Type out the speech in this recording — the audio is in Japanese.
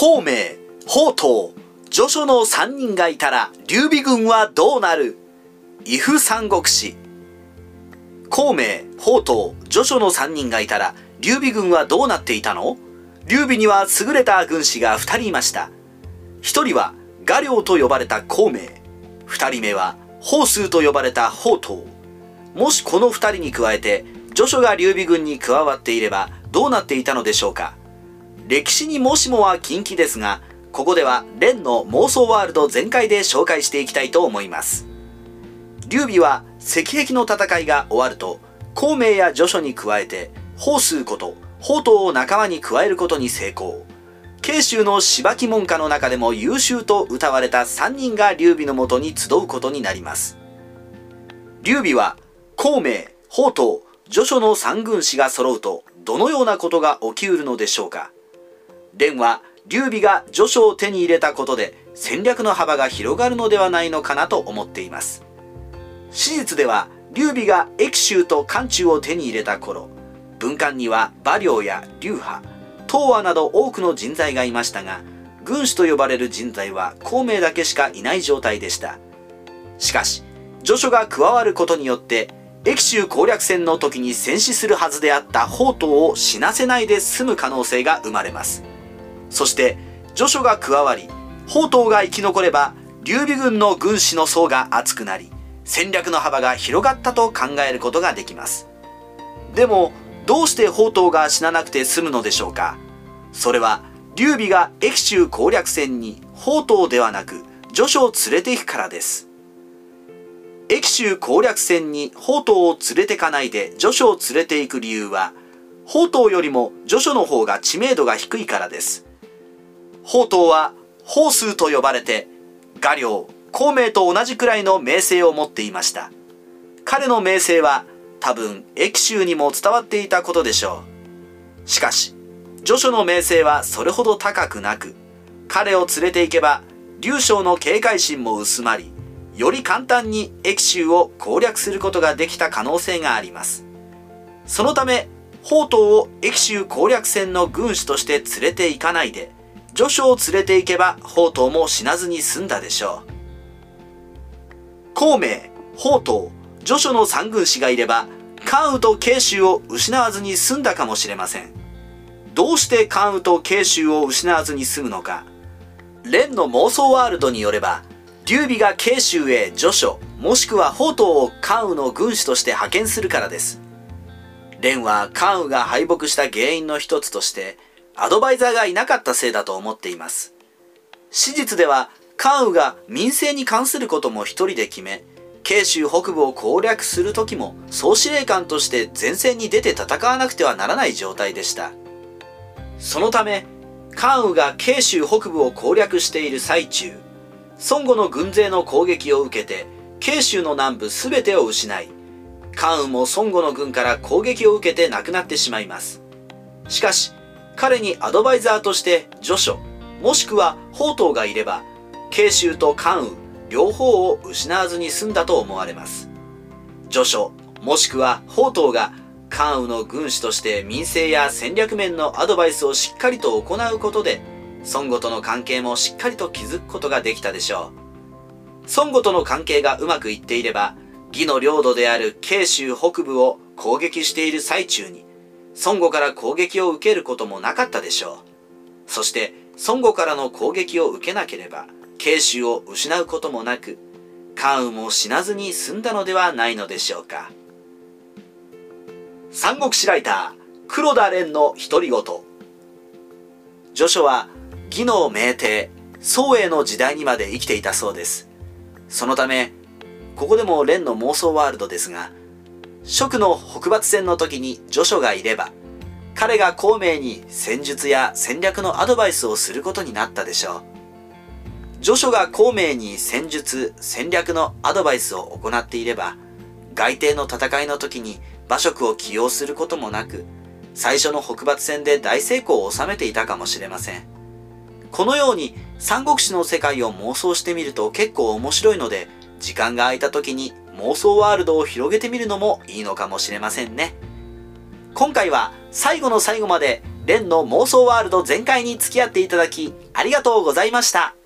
孔明、宝刀、序書の3人がいたら劉備軍はどうなる？伊夫三国志。孔明、宝刀、序書の3人がいたら劉備軍はどうなっていたの？劉備には優れた軍師が2人いました。1人は画領と呼ばれた孔明。2人目は宝数と呼ばれた宝刀。もしこの2人に加えて序書が劉備軍に加わっていればどうなっていたのでしょうか？歴史にもしもは近畿ですがここでは蓮の妄想ワールド全開で紹介していきたいと思います。劉備は石壁の戦いが終わると孔明や序書に加えて宝数こと宝刀を仲間に加えることに成功。慶州の芝木門下の中でも優秀と謳われた3人が劉備のもとに集うことになります。劉備は孔明宝刀序書の三軍師が揃うとどのようなことが起きうるのでしょうか。蓮は劉備が序書を手に入れたことで戦略の幅が広がるのではないのかなと思っています。史実では劉備が益州と漢中を手に入れた頃文官には馬良や流派東和など多くの人材がいましたが軍師と呼ばれる人材は孔明だけしかいない状態でした。しかし序書が加わることによって益州攻略戦の時に戦死するはずであった宝刀を死なせないで済む可能性が生まれます。そして序書が加わり宝刀が生き残れば劉備軍の軍師の層が厚くなり戦略の幅が広がったと考えることができます。でもどうして宝刀が死ななくて済むのでしょうか？それは劉備が益州攻略戦に宝刀ではなく序書を連れて行くからです。益州攻略戦に宝刀を連れてかないで序書を連れて行く理由は宝刀よりも序書の方が知名度が低いからです。宝刀は宝数と呼ばれて画領孔明と同じくらいの名声を持っていました。彼の名声は多分益州にも伝わっていたことでしょう。しかし序書の名声はそれほど高くなく彼を連れて行けば劉将の警戒心も薄まりより簡単に益州を攻略することができた可能性があります。そのため宝刀を益州攻略戦の軍師として連れて行かないで序書を連れて行けば宝刀も死なずに済んだでしょう。孔明宝刀序書の三軍師がいれば関羽と慶州を失わずに済んだかもしれません。どうして関羽と慶州を失わずに済むのか。蓮の妄想ワールドによれば劉備が慶州へ序書もしくは宝刀を関羽の軍師として派遣するからです。蓮は関羽が敗北した原因の一つとしてアドバイザーがいなかったせいだと思っています。史実では関羽が民政に関することも一人で決め慶州北部を攻略する時も総司令官として前線に出て戦わなくてはならない状態でした。そのため関羽が慶州北部を攻略している最中孫悟の軍勢の攻撃を受けて慶州の南部全てを失い関羽も孫悟の軍から攻撃を受けて亡くなってしまいます。しかし彼にアドバイザーとして序書もしくは宝刀がいれば慶州と関羽両方を失わずに済んだと思われます。序書もしくは宝刀が関羽の軍師として民政や戦略面のアドバイスをしっかりと行うことで孫悟との関係もしっかりと築くことができたでしょう。孫悟との関係がうまくいっていれば義の領土である慶州北部を攻撃している最中に孫悟から攻撃を受けることもなかったでしょう。そして孫悟からの攻撃を受けなければ慶州を失うこともなく関羽も死なずに済んだのではないのでしょうか。三国志ライター黒田蓮の独り言。序書は義の名帝宋英の時代にまで生きていたそうです。そのためここでも蓮の妄想ワールドですが蜀の北伐戦の時に序書がいれば彼が孔明に戦術や戦略のアドバイスをすることになったでしょう。序書が孔明に戦術戦略のアドバイスを行っていれば外帝の戦いの時に馬謖を起用することもなく最初の北伐戦で大成功を収めていたかもしれません。このように三国志の世界を妄想してみると結構面白いので時間が空いた時に妄想ワールドを広げてみるのもいいのかもしれませんね。今回は最後の最後までレンの妄想ワールド全開に付き合っていただき、ありがとうございました。